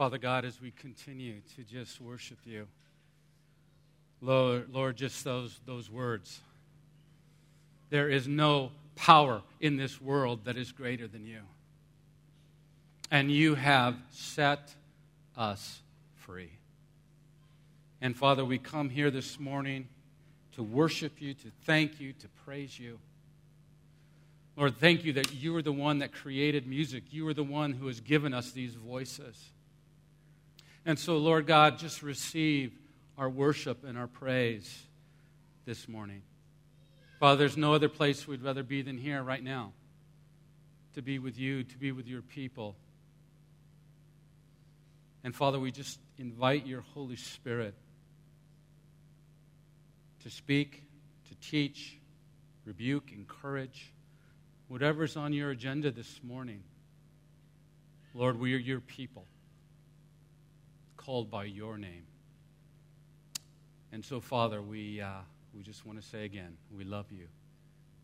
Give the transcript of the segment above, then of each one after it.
Father God, as we continue to just worship you, Lord, Lord just those, those words. There is no power in this world that is greater than you. And you have set us free. And Father, we come here this morning to worship you, to thank you, to praise you. Lord, thank you that you are the one that created music. You are the one who has given us these voices. And so, Lord God, just receive our worship and our praise this morning. Father, there's no other place we'd rather be than here right now to be with you, to be with your people. And Father, we just invite your Holy Spirit to speak, to teach, rebuke, encourage, whatever's on your agenda this morning. Lord, we are your people, called by your name. And so, Father, we, uh, we just want to say again, we love you.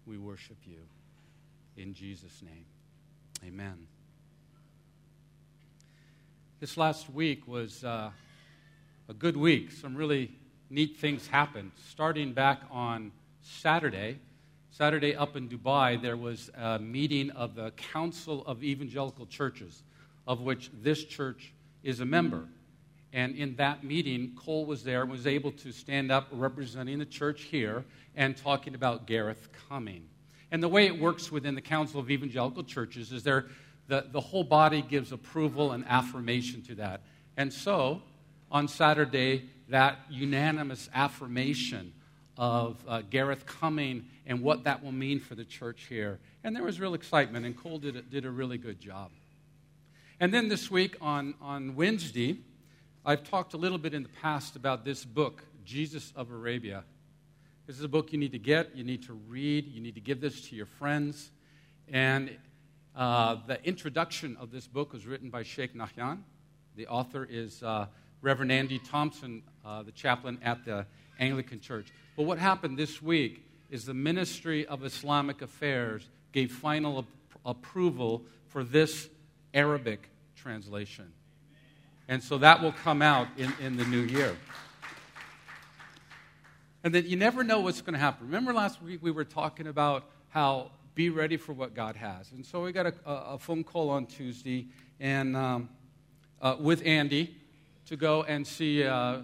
We worship you. In Jesus' name, amen. This last week was uh, a good week. Some really neat things happened. Starting back on Saturday, Saturday up in Dubai, there was a meeting of the Council of Evangelical Churches, of which this church is a member. And in that meeting, Cole was there and was able to stand up representing the church here and talking about Gareth coming. And the way it works within the Council of Evangelical Churches is there, the, the whole body gives approval and affirmation to that. And so, on Saturday, that unanimous affirmation of uh, Gareth coming and what that will mean for the church here. And there was real excitement, and Cole did a, did a really good job. And then this week on, on Wednesday, I've talked a little bit in the past about this book, Jesus of Arabia. This is a book you need to get, you need to read, you need to give this to your friends. And uh, the introduction of this book was written by Sheikh Nahyan. The author is uh, Reverend Andy Thompson, uh, the chaplain at the Anglican Church. But what happened this week is the Ministry of Islamic Affairs gave final ap- approval for this Arabic translation. And so that will come out in, in the new year. And then you never know what's going to happen. Remember last week we were talking about how be ready for what God has. And so we got a, a phone call on Tuesday and um, uh, with Andy to go and see uh,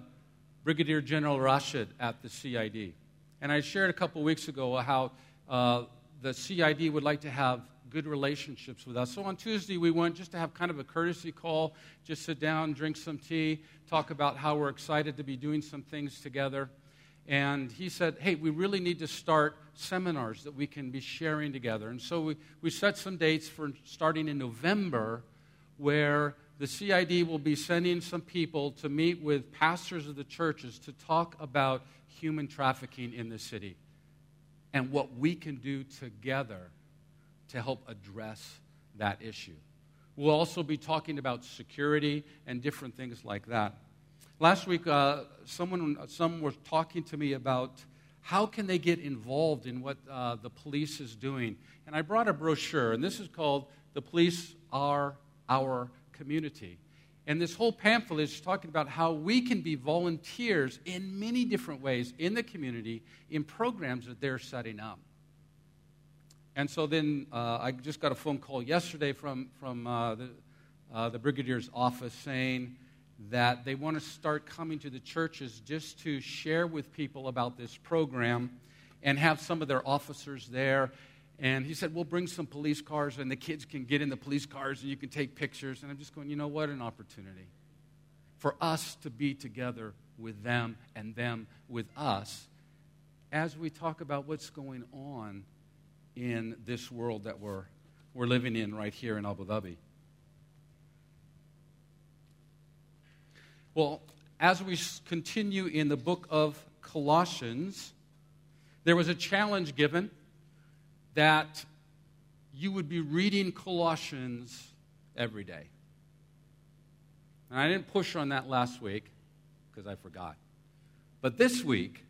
Brigadier General Rashid at the CID. And I shared a couple weeks ago how uh, the CID would like to have good relationships with us. So on Tuesday, we went just to have kind of a courtesy call, just sit down, drink some tea, talk about how we're excited to be doing some things together. And he said, Hey, we really need to start seminars that we can be sharing together. And so we, we set some dates for starting in November where the CID will be sending some people to meet with pastors of the churches to talk about human trafficking in the city and what we can do together to help address that issue. We'll also be talking about security and different things like that. Last week, uh, someone, some were talking to me about how can they get involved in what uh, the police is doing. And I brought a brochure, and this is called The Police Are Our community. And this whole pamphlet is talking about how we can be volunteers in many different ways in the community in programs that they're setting up. And so then uh, I just got a phone call yesterday from, from uh, the, uh, the brigadier's office saying that they want to start coming to the churches just to share with people about this program and have some of their officers there and he said, We'll bring some police cars, and the kids can get in the police cars and you can take pictures. And I'm just going, You know what? An opportunity for us to be together with them and them with us as we talk about what's going on in this world that we're, we're living in right here in Abu Dhabi. Well, as we continue in the book of Colossians, there was a challenge given that you would be reading Colossians every day. And I didn't push on that last week because I forgot. But this week,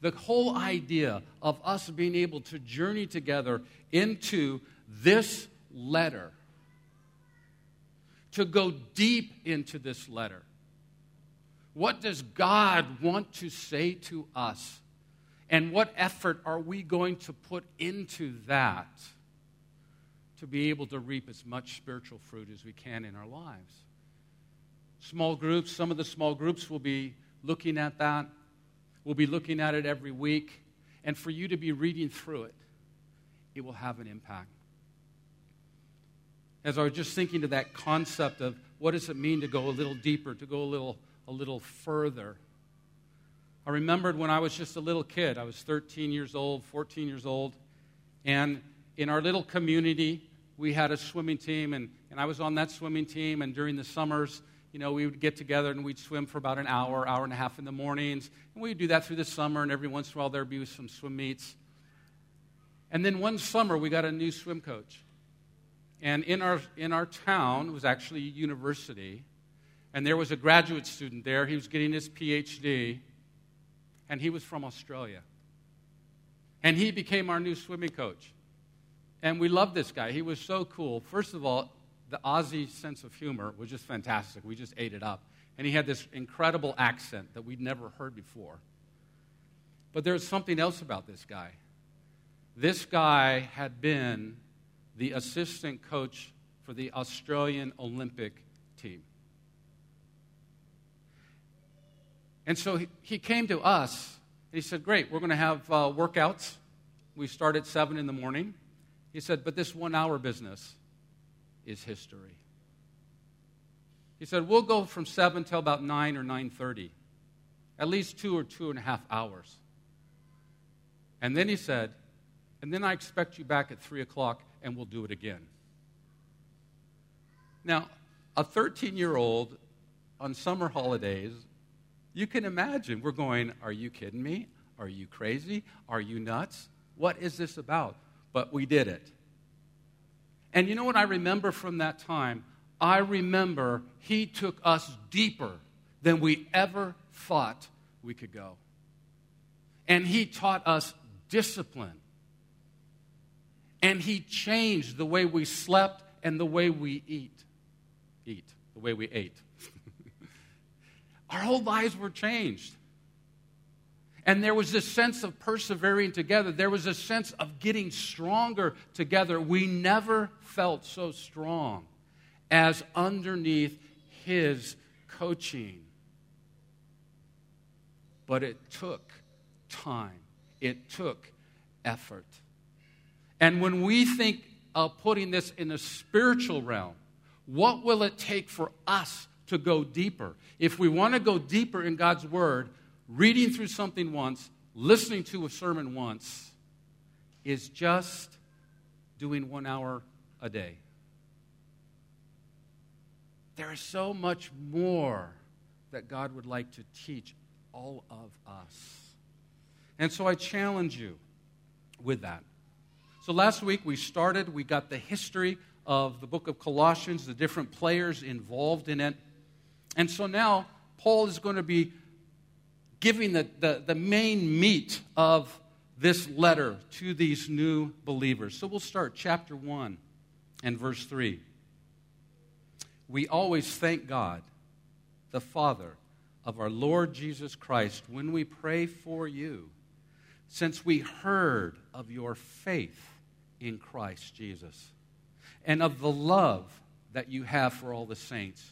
the whole idea of us being able to journey together into this letter to go deep into this letter. What does God want to say to us? And what effort are we going to put into that to be able to reap as much spiritual fruit as we can in our lives? Small groups, some of the small groups will be looking at that. We'll be looking at it every week. And for you to be reading through it, it will have an impact. As I was just thinking to that concept of what does it mean to go a little deeper, to go a little, a little further. I remembered when I was just a little kid. I was 13 years old, 14 years old. And in our little community, we had a swimming team, and, and I was on that swimming team. And during the summers, you know, we would get together and we'd swim for about an hour, hour and a half in the mornings. And we'd do that through the summer, and every once in a while there'd be some swim meets. And then one summer, we got a new swim coach. And in our, in our town, was actually a university, and there was a graduate student there. He was getting his PhD, and he was from Australia. And he became our new swimming coach. And we loved this guy. He was so cool. First of all, the Aussie sense of humor was just fantastic. We just ate it up. And he had this incredible accent that we'd never heard before. But there's something else about this guy. This guy had been the assistant coach for the Australian Olympic team. And so he, came to us and he said, Great, we're going to have uh, workouts. We start at 7 in the morning. He said, But this one hour business, is history. He said, We'll go from 7 till about 9 or 9.30, at least two or two and a half hours. And then he said, And then I expect you back at 3 o'clock and we'll do it again. Now, a 13 year old on summer holidays, you can imagine we're going, Are you kidding me? Are you crazy? Are you nuts? What is this about? But we did it. And you know what I remember from that time? I remember he took us deeper than we ever thought we could go. And he taught us discipline. And he changed the way we slept and the way we eat. Eat, the way we ate. Our whole lives were changed. And there was this sense of persevering together. There was a sense of getting stronger together. We never felt so strong as underneath his coaching. But it took time, it took effort. And when we think of putting this in a spiritual realm, what will it take for us to go deeper? If we want to go deeper in God's Word, reading through something once, listening to a sermon once, is just doing one hour a day. There is so much more that God would like to teach all of us. And so I challenge you with that. So last week we started, we got the history of the book of Colossians, the different players involved in it. And so now Paul is going to be giving the, the, the main meat of this letter to these new believers. So we'll start chapter 1 and verse 3. We always thank God, the Father of our Lord Jesus Christ, when we pray for you, since we heard of your faith in Christ Jesus and of the love that you have for all the saints,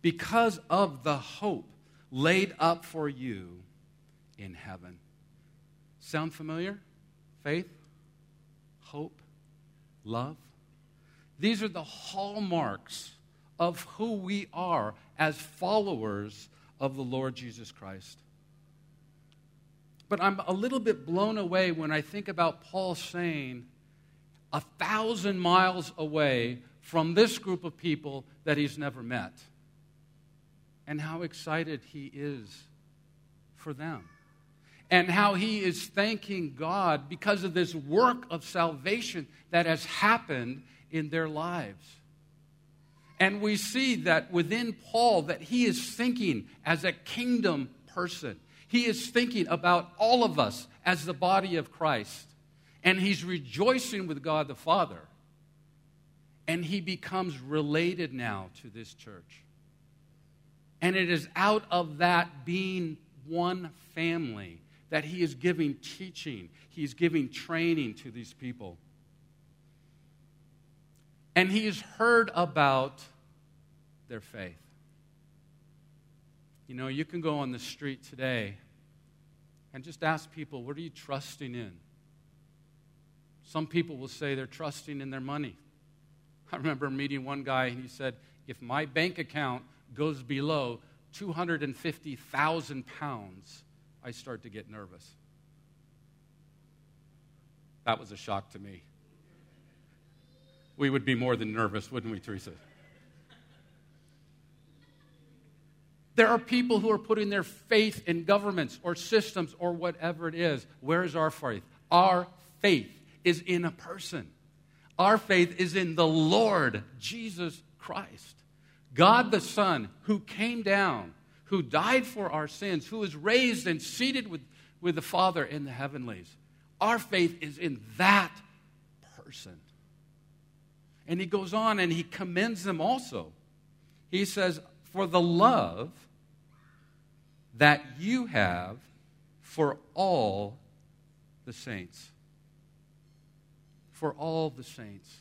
because of the hope laid up for you in heaven. Sound familiar? Faith, hope, love. These are the hallmarks of who we are as followers of the Lord Jesus Christ. But I'm a little bit blown away when I think about Paul saying, a thousand miles away from this group of people that he's never met, and how excited he is for them and how he is thanking God because of this work of salvation that has happened in their lives. And we see that within Paul that he is thinking as a kingdom person. He is thinking about all of us as the body of Christ. And he's rejoicing with God the Father. and he becomes related now to this church. And it is out of that being one family that he is giving teaching, he's giving training to these people. And he's heard about their faith. You know, you can go on the street today and just ask people, what are you trusting in? Some people will say they're trusting in their money. I remember meeting one guy, and he said, if my bank account goes below 250,000 pounds, I start to get nervous. That was a shock to me. We would be more than nervous, wouldn't we, Teresa? There are people who are putting their faith in governments or systems or whatever it is. Where is our faith? Our faith is in a person. Our faith is in the Lord Jesus Christ, God the Son, who came down, who died for our sins, who is raised and seated with, with the Father in the heavenlies. Our faith is in that person. And he goes on and he commends them also. He says, For the love that you have for all the saints. For all the saints.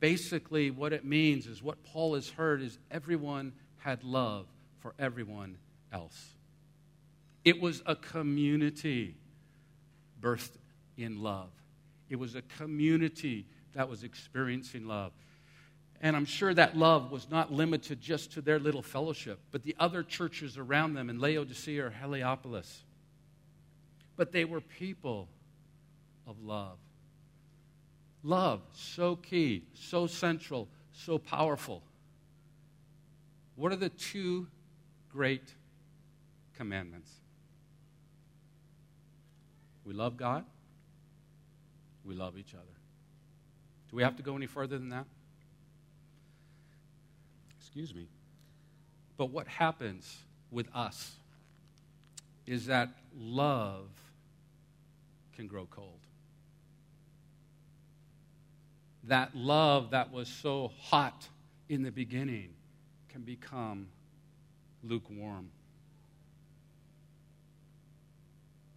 Basically, what it means is what Paul has heard is everyone had love for everyone else. It was a community birthed in love. It was a community that was experiencing love. And I'm sure that love was not limited just to their little fellowship, but the other churches around them in Laodicea or Hierapolis. But they were people of love. Love, so key, so central, so powerful. What are the two great commandments? We love God, we love each other. Do we have to go any further than that? Excuse me. But what happens with us is that love can grow cold. That love that was so hot in the beginning can become lukewarm.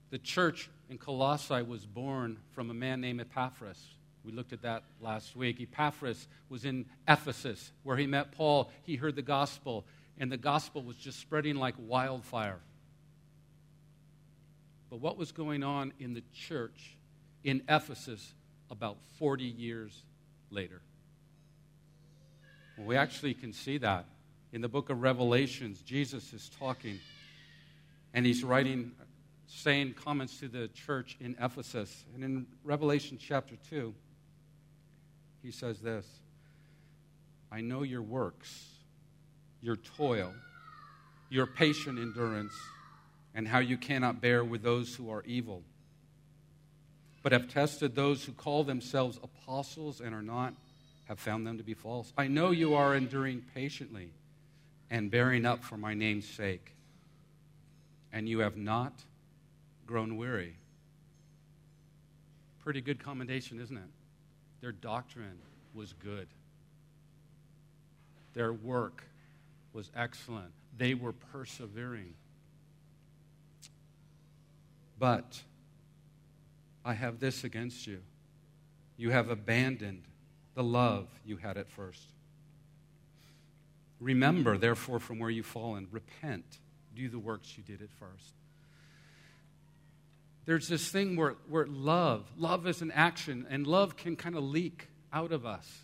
The church in Colossae was born from a man named Epaphras we looked at that last week. Epaphras was in Ephesus where he met Paul. He heard the gospel, and the gospel was just spreading like wildfire. But what was going on in the church in Ephesus about 40 years later? Well, we actually can see that in the book of Revelations. Jesus is talking, and he's writing, saying comments to the church in Ephesus. And in Revelation chapter 2, he says this I know your works, your toil, your patient endurance, and how you cannot bear with those who are evil, but have tested those who call themselves apostles and are not, have found them to be false. I know you are enduring patiently and bearing up for my name's sake, and you have not grown weary. Pretty good commendation, isn't it? Their doctrine was good. Their work was excellent. They were persevering. But I have this against you. You have abandoned the love you had at first. Remember, therefore, from where you've fallen, repent, do the works you did at first there's this thing where, where love, love is an action, and love can kind of leak out of us.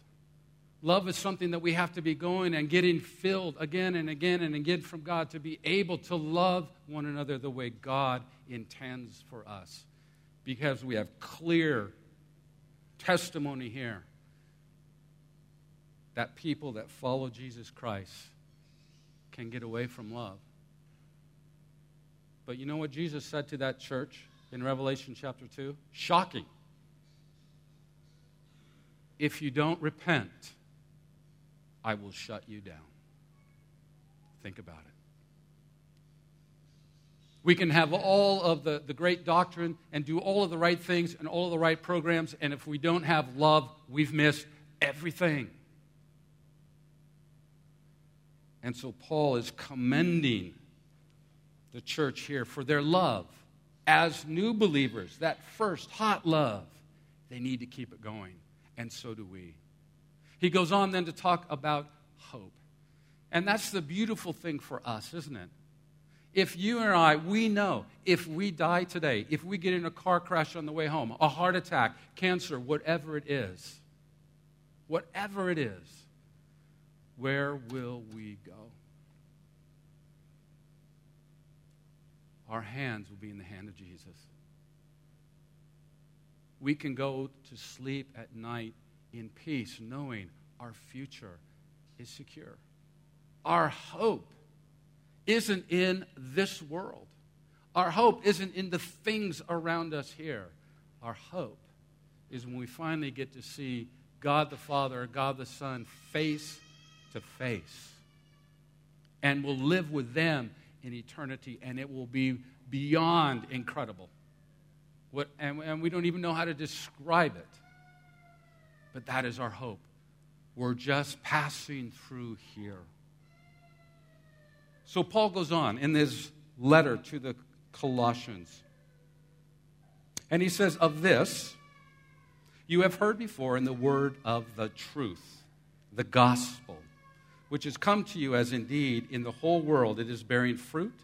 Love is something that we have to be going and getting filled again and again and again from God to be able to love one another the way God intends for us. Because we have clear testimony here that people that follow Jesus Christ can get away from love. But you know what Jesus said to that church? in Revelation chapter 2? Shocking. If you don't repent, I will shut you down. Think about it. We can have all of the, the great doctrine and do all of the right things and all of the right programs, and if we don't have love, we've missed everything. And so Paul is commending the church here for their love as new believers, that first hot love. They need to keep it going, and so do we. He goes on then to talk about hope. And that's the beautiful thing for us, isn't it? If you and I, we know if we die today, if we get in a car crash on the way home, a heart attack, cancer, whatever it is, whatever it is, where will we go? Our hands will be in the hand of Jesus. We can go to sleep at night in peace, knowing our future is secure. Our hope isn't in this world. Our hope isn't in the things around us here. Our hope is when we finally get to see God the Father, God the Son face to face. And we'll live with them in eternity, and it will be beyond incredible. What, and, and we don't even know how to describe it. But that is our hope. We're just passing through here. So Paul goes on in this letter to the Colossians. And he says, Of this you have heard before in the word of the truth, the gospel, which has come to you as indeed in the whole world it is bearing fruit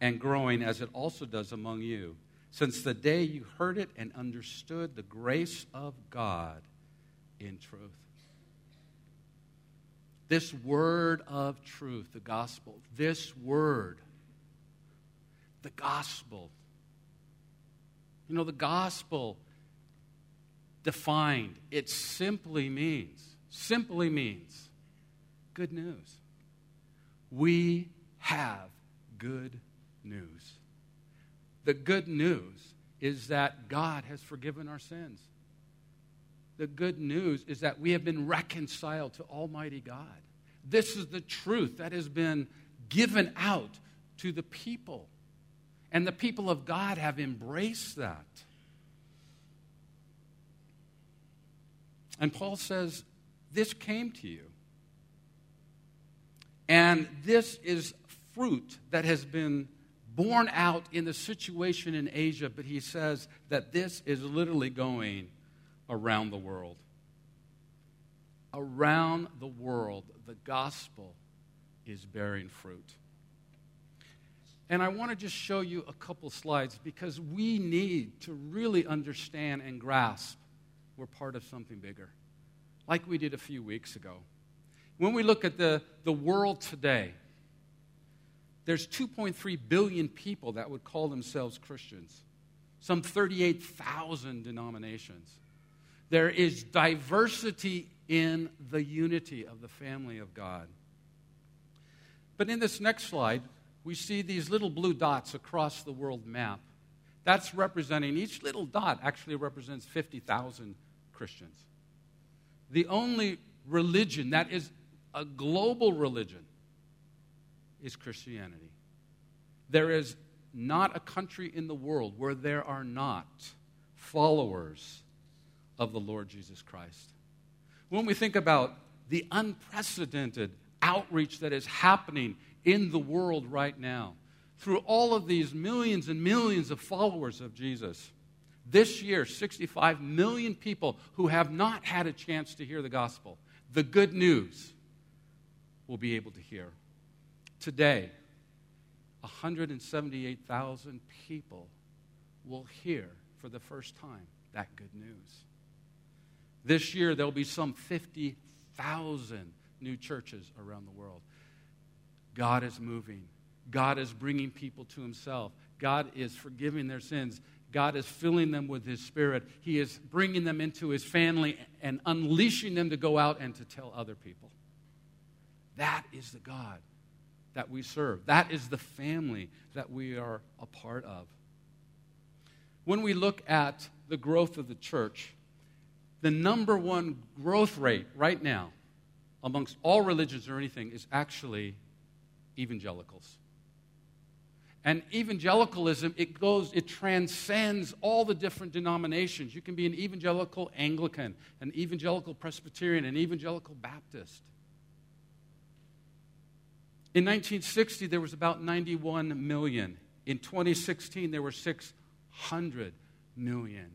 and growing as it also does among you, since the day you heard it and understood the grace of God in truth. This word of truth, the gospel, this word, the gospel. You know, the gospel defined, it simply means, simply means good news. We have good news. The good news is that God has forgiven our sins the good news is that we have been reconciled to Almighty God. This is the truth that has been given out to the people. And the people of God have embraced that. And Paul says, This came to you. And this is fruit that has been born out in the situation in Asia, but he says that this is literally going around the world. Around the world, the gospel is bearing fruit. And I want to just show you a couple slides because we need to really understand and grasp we're part of something bigger, like we did a few weeks ago. When we look at the, the world today, there's 2.3 billion people that would call themselves Christians, some 38,000 denominations. There is diversity in the unity of the family of God. But in this next slide, we see these little blue dots across the world map. That's representing, each little dot actually represents 50,000 Christians. The only religion that is a global religion is Christianity. There is not a country in the world where there are not followers of the Lord Jesus Christ. When we think about the unprecedented outreach that is happening in the world right now, through all of these millions and millions of followers of Jesus, this year, 65 million people who have not had a chance to hear the gospel, the good news, will be able to hear. Today, 178,000 people will hear for the first time that good news. This year, there'll be some 50,000 new churches around the world. God is moving. God is bringing people to Himself. God is forgiving their sins. God is filling them with His Spirit. He is bringing them into His family and unleashing them to go out and to tell other people. That is the God that we serve. That is the family that we are a part of. When we look at the growth of the church, the number one growth rate right now amongst all religions or anything is actually evangelicals. And evangelicalism, it goes, it transcends all the different denominations. You can be an evangelical Anglican, an evangelical Presbyterian, an evangelical Baptist. In 1960, there was about 91 million. In 2016, there were 600 million.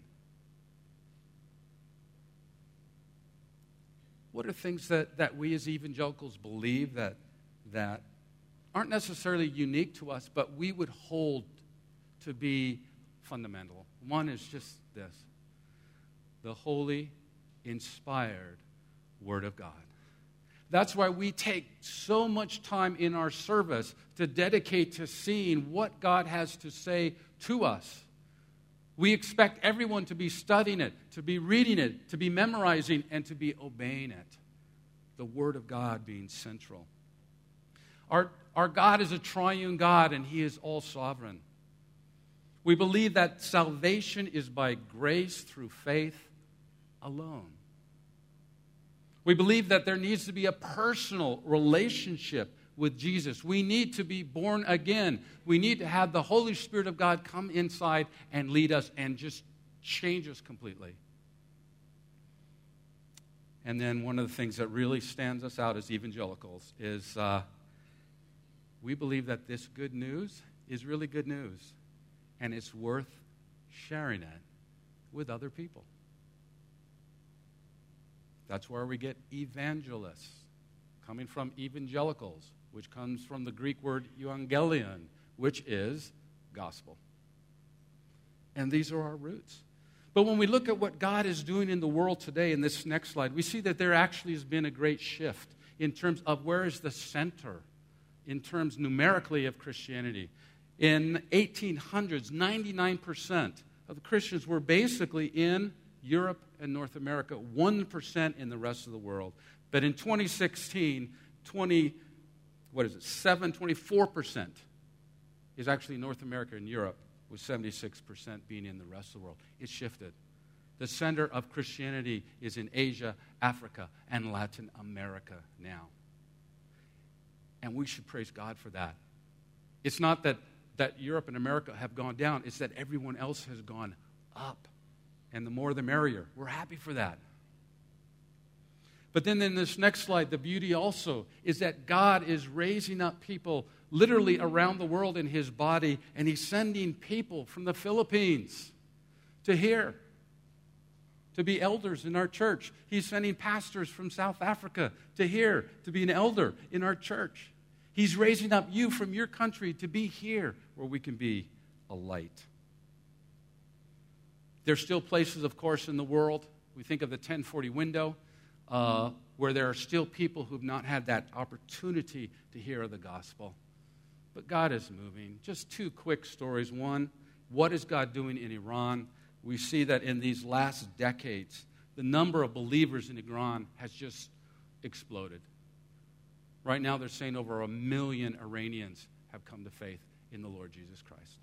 What are things that, that we as evangelicals believe that, that aren't necessarily unique to us, but we would hold to be fundamental? One is just this the holy, inspired Word of God. That's why we take so much time in our service to dedicate to seeing what God has to say to us. We expect everyone to be studying it, to be reading it, to be memorizing, and to be obeying it. The Word of God being central. Our, our God is a triune God, and He is all sovereign. We believe that salvation is by grace through faith alone. We believe that there needs to be a personal relationship with Jesus. We need to be born again. We need to have the Holy Spirit of God come inside and lead us and just change us completely. And then one of the things that really stands us out as evangelicals is uh, we believe that this good news is really good news, and it's worth sharing it with other people. That's where we get evangelists, coming from evangelicals, which comes from the Greek word euangelion, which is gospel. And these are our roots. But when we look at what God is doing in the world today, in this next slide, we see that there actually has been a great shift in terms of where is the center, in terms numerically of Christianity. In 1800s, 99% of the Christians were basically in Europe and North America, 1% in the rest of the world. But in 2016, 20, what is it, 7, 24% is actually North America and Europe, with 76% being in the rest of the world. It shifted. The center of Christianity is in Asia, Africa, and Latin America now. And we should praise God for that. It's not that, that Europe and America have gone down, it's that everyone else has gone up and the more the merrier. We're happy for that. But then in this next slide, the beauty also is that God is raising up people literally around the world in his body, and he's sending people from the Philippines to here to be elders in our church. He's sending pastors from South Africa to here to be an elder in our church. He's raising up you from your country to be here where we can be a light. There's still places, of course, in the world. We think of the 1040 window, uh, where there are still people who've not had that opportunity to hear the gospel. But God is moving. Just two quick stories. One, what is God doing in Iran? We see that in these last decades, the number of believers in Iran has just exploded. Right now, they're saying over a million Iranians have come to faith in the Lord Jesus Christ,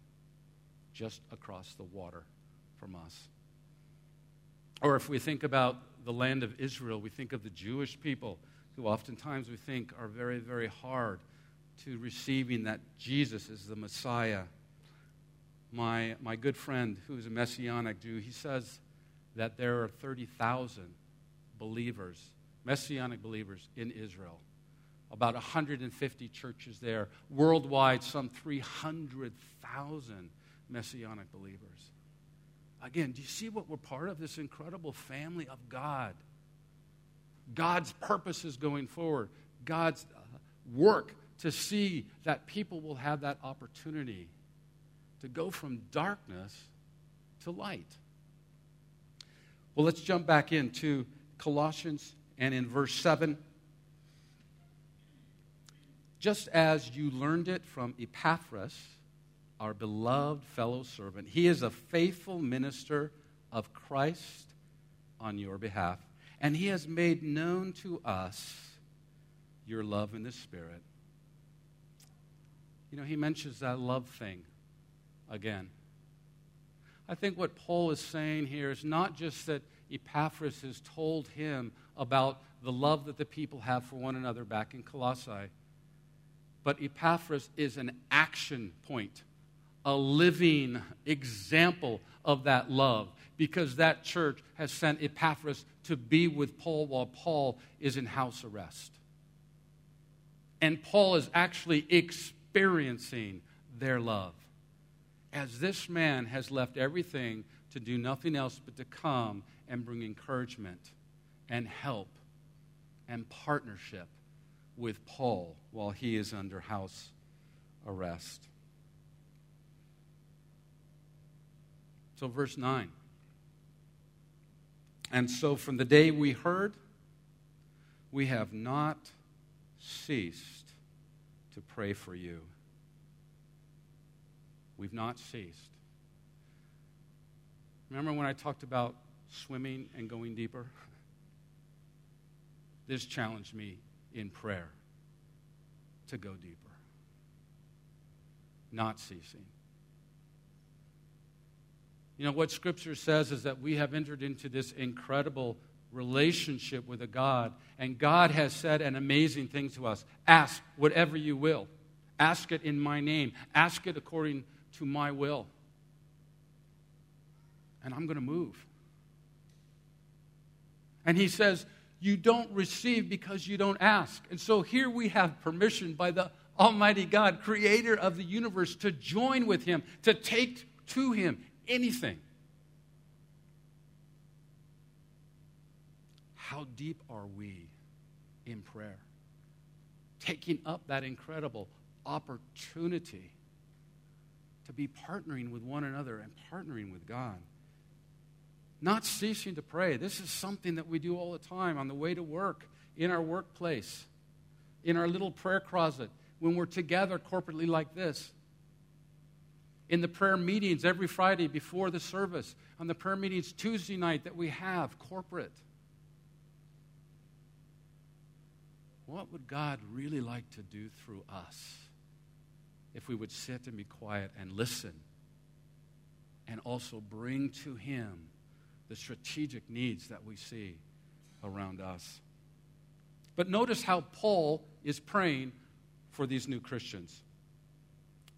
just across the water from us. Or if we think about the land of Israel, we think of the Jewish people who oftentimes we think are very, very hard to receiving that Jesus is the Messiah. My, my good friend, who is a Messianic Jew, he says that there are 30,000 believers, Messianic believers in Israel. About 150 churches there. Worldwide, some 300,000 Messianic believers. Again, do you see what we're part of? This incredible family of God. God's purposes going forward, God's uh, work to see that people will have that opportunity to go from darkness to light. Well, let's jump back into Colossians and in verse 7. Just as you learned it from Epaphras, our beloved fellow servant. He is a faithful minister of Christ on your behalf, and he has made known to us your love in the Spirit. You know, he mentions that love thing again. I think what Paul is saying here is not just that Epaphras has told him about the love that the people have for one another back in Colossae, but Epaphras is an action point a living example of that love because that church has sent Epaphras to be with Paul while Paul is in house arrest. And Paul is actually experiencing their love. As this man has left everything to do nothing else but to come and bring encouragement and help and partnership with Paul while he is under house arrest. So, verse 9. And so, from the day we heard, we have not ceased to pray for you. We've not ceased. Remember when I talked about swimming and going deeper? This challenged me in prayer to go deeper, not ceasing. You know, what Scripture says is that we have entered into this incredible relationship with a God, and God has said an amazing thing to us ask whatever you will. Ask it in my name, ask it according to my will. And I'm going to move. And He says, You don't receive because you don't ask. And so here we have permission by the Almighty God, creator of the universe, to join with Him, to take to Him anything. How deep are we in prayer? Taking up that incredible opportunity to be partnering with one another and partnering with God. Not ceasing to pray. This is something that we do all the time on the way to work, in our workplace, in our little prayer closet, when we're together corporately like this in the prayer meetings every Friday before the service, on the prayer meetings Tuesday night that we have corporate. What would God really like to do through us if we would sit and be quiet and listen and also bring to Him the strategic needs that we see around us? But notice how Paul is praying for these new Christians.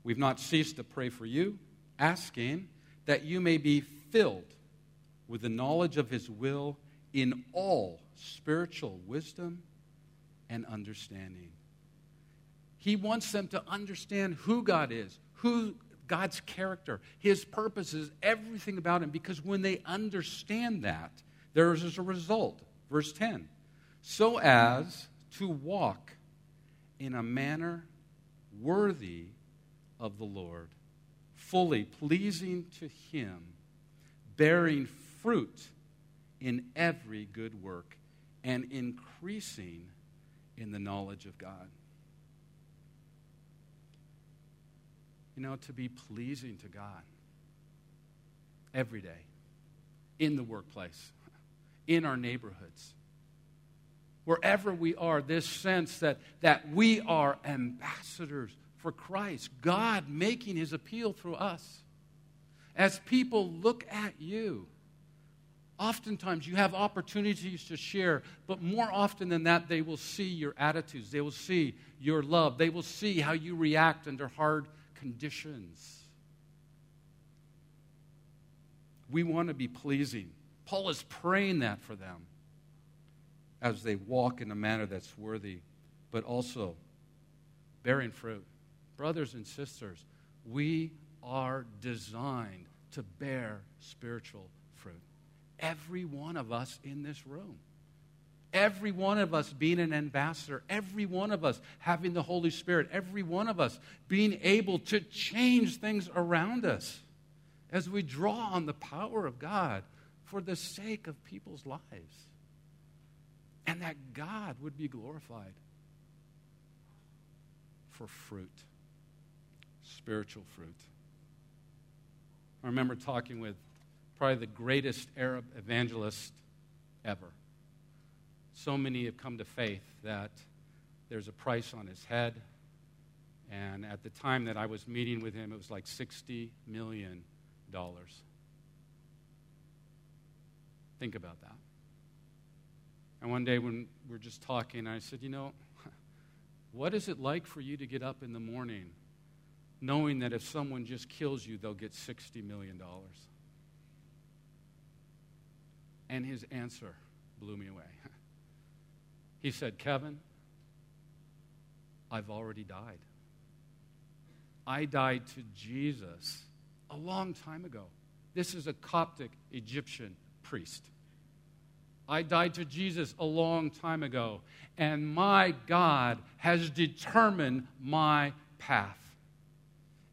We've not ceased to pray for you, asking that you may be filled with the knowledge of his will in all spiritual wisdom and understanding. He wants them to understand who God is, who God's character, his purposes, everything about him, because when they understand that, there is a result. Verse 10 so as to walk in a manner worthy of the Lord, fully pleasing to Him, bearing fruit in every good work, and increasing in the knowledge of God. You know, to be pleasing to God every day, in the workplace, in our neighborhoods wherever we are, this sense that, that we are ambassadors for Christ, God making his appeal through us. As people look at you, oftentimes you have opportunities to share, but more often than that, they will see your attitudes, they will see your love, they will see how you react under hard conditions. We want to be pleasing. Paul is praying that for them as they walk in a manner that's worthy, but also bearing fruit brothers and sisters, we are designed to bear spiritual fruit. Every one of us in this room. Every one of us being an ambassador, every one of us having the Holy Spirit, every one of us being able to change things around us as we draw on the power of God for the sake of people's lives. And that God would be glorified for fruit spiritual fruit. I remember talking with probably the greatest Arab evangelist ever. So many have come to faith that there's a price on his head. And at the time that I was meeting with him, it was like $60 million. Think about that. And one day when we were just talking, I said, You know, what is it like for you to get up in the morning knowing that if someone just kills you, they'll get $60 million? And his answer blew me away. He said, Kevin, I've already died. I died to Jesus a long time ago. This is a Coptic Egyptian priest. I died to Jesus a long time ago, and my God has determined my path.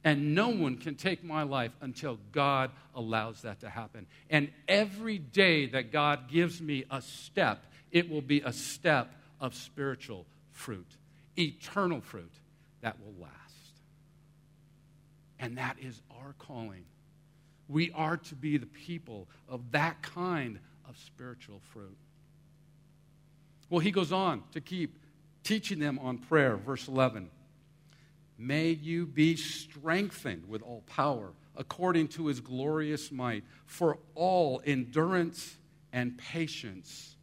And no one can take my life until God allows that to happen. And every day that God gives me a step, it will be a step of spiritual fruit, eternal fruit that will last. And that is our calling. We are to be the people of that kind of spiritual fruit. Well, he goes on to keep teaching them on prayer. Verse 11 May you be strengthened with all power according to his glorious might for all endurance and patience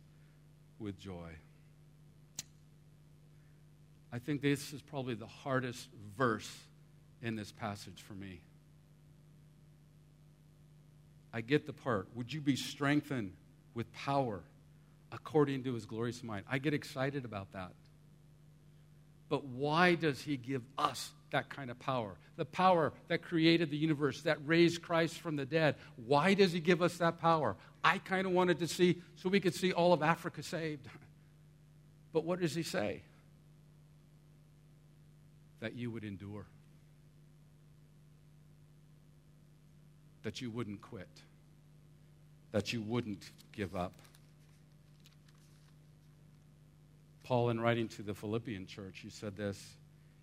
with joy. I think this is probably the hardest verse in this passage for me. I get the part. Would you be strengthened with power according to his glorious might? I get excited about that. But why does he give us that kind of power? The power that created the universe, that raised Christ from the dead. Why does he give us that power? I kind of wanted to see so we could see all of Africa saved. But what does he say? That you would endure. that you wouldn't quit, that you wouldn't give up. Paul, in writing to the Philippian church, he said this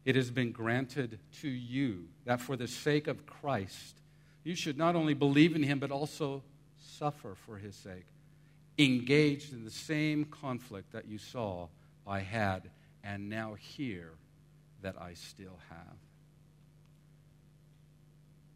It has been granted to you that for the sake of Christ, you should not only believe in him, but also suffer for his sake, engaged in the same conflict that you saw I had and now hear that I still have.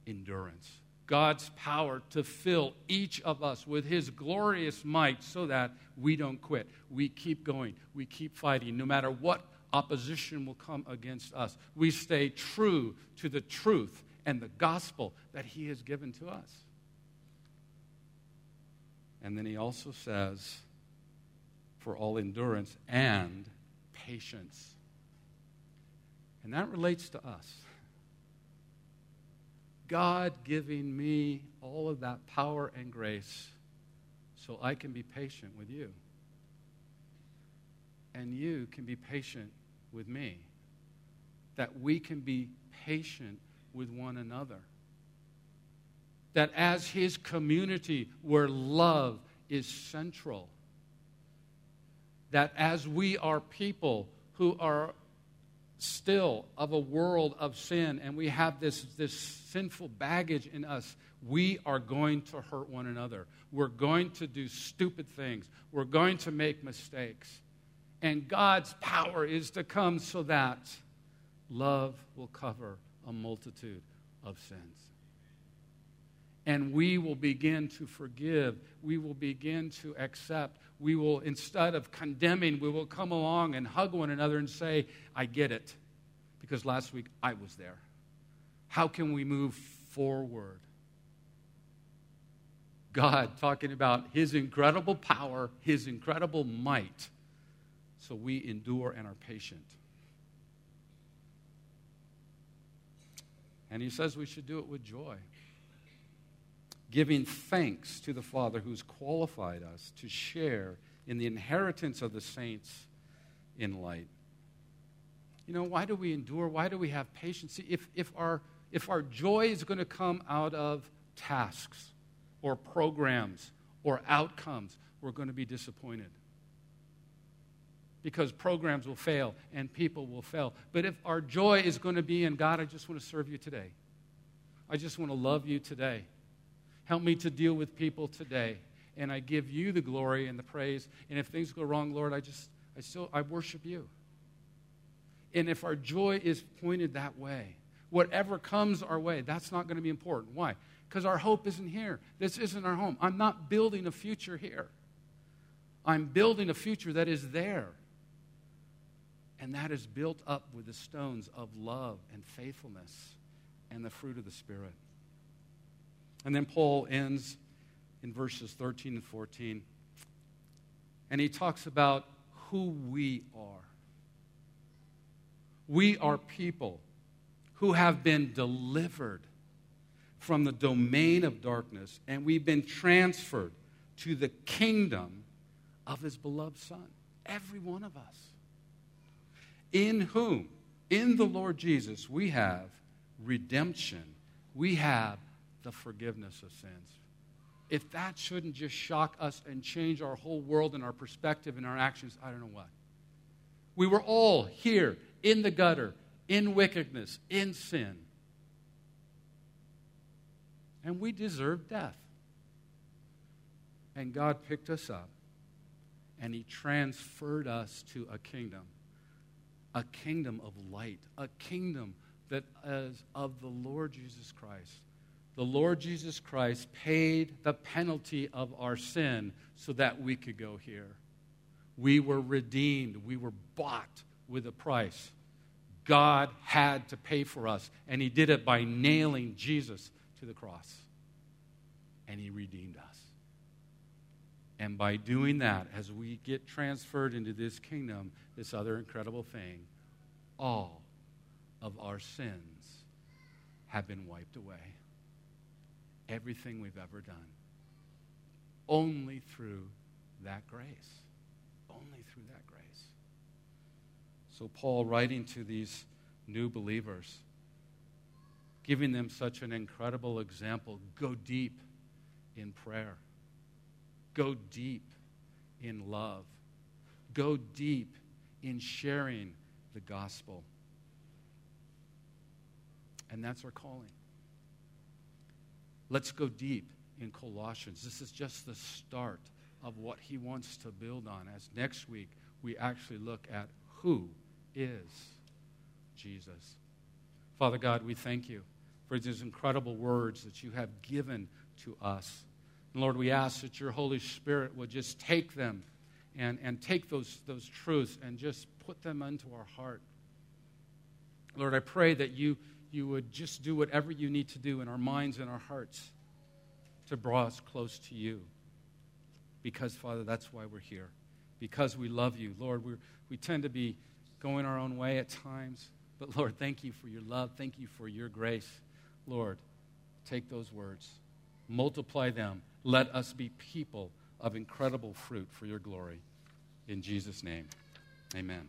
Endurance God's power to fill each of us with His glorious might so that we don't quit. We keep going. We keep fighting. No matter what opposition will come against us, we stay true to the truth and the gospel that He has given to us. And then He also says, for all endurance and patience. And that relates to us. God giving me all of that power and grace so I can be patient with you. And you can be patient with me. That we can be patient with one another. That as His community where love is central, that as we are people who are still of a world of sin and we have this, this sinful baggage in us, we are going to hurt one another. We're going to do stupid things. We're going to make mistakes. And God's power is to come so that love will cover a multitude of sins. And we will begin to forgive. We will begin to accept we will, instead of condemning, we will come along and hug one another and say, I get it, because last week I was there. How can we move forward? God talking about His incredible power, His incredible might, so we endure and are patient. And He says we should do it with joy giving thanks to the Father who's qualified us to share in the inheritance of the saints in light. You know, why do we endure? Why do we have patience? If, if, our, if our joy is going to come out of tasks or programs or outcomes, we're going to be disappointed. Because programs will fail and people will fail. But if our joy is going to be in God, I just want to serve you today. I just want to love you today. Help me to deal with people today. And I give you the glory and the praise. And if things go wrong, Lord, I just, I still, I worship you. And if our joy is pointed that way, whatever comes our way, that's not going to be important. Why? Because our hope isn't here. This isn't our home. I'm not building a future here. I'm building a future that is there. And that is built up with the stones of love and faithfulness and the fruit of the Spirit. And then Paul ends in verses 13 and 14, and he talks about who we are. We are people who have been delivered from the domain of darkness, and we've been transferred to the kingdom of his beloved Son. Every one of us. In whom, in the Lord Jesus, we have redemption, we have the forgiveness of sins. If that shouldn't just shock us and change our whole world and our perspective and our actions, I don't know what. We were all here in the gutter, in wickedness, in sin. And we deserved death. And God picked us up and He transferred us to a kingdom, a kingdom of light, a kingdom that is of the Lord Jesus Christ. The Lord Jesus Christ paid the penalty of our sin so that we could go here. We were redeemed, we were bought with a price. God had to pay for us, and He did it by nailing Jesus to the cross. And He redeemed us. And by doing that, as we get transferred into this kingdom, this other incredible thing, all of our sins have been wiped away. Everything we've ever done. Only through that grace. Only through that grace. So, Paul, writing to these new believers, giving them such an incredible example, go deep in prayer Go deep in love. Go deep in sharing the gospel. And that's our calling. Let's go deep in Colossians. This is just the start of what he wants to build on. As next week, we actually look at who is Jesus. Father God, we thank you for these incredible words that you have given to us. And Lord, we ask that your Holy Spirit would just take them and, and take those, those truths and just put them into our heart. Lord, I pray that you, you would just do whatever you need to do in our minds and our hearts to draw us close to you. Because, Father, that's why we're here. Because we love you. Lord, we we tend to be going our own way at times. But, Lord, thank you for your love. Thank you for your grace. Lord, take those words, multiply them let us be people of incredible fruit for your glory. In Jesus' name, amen.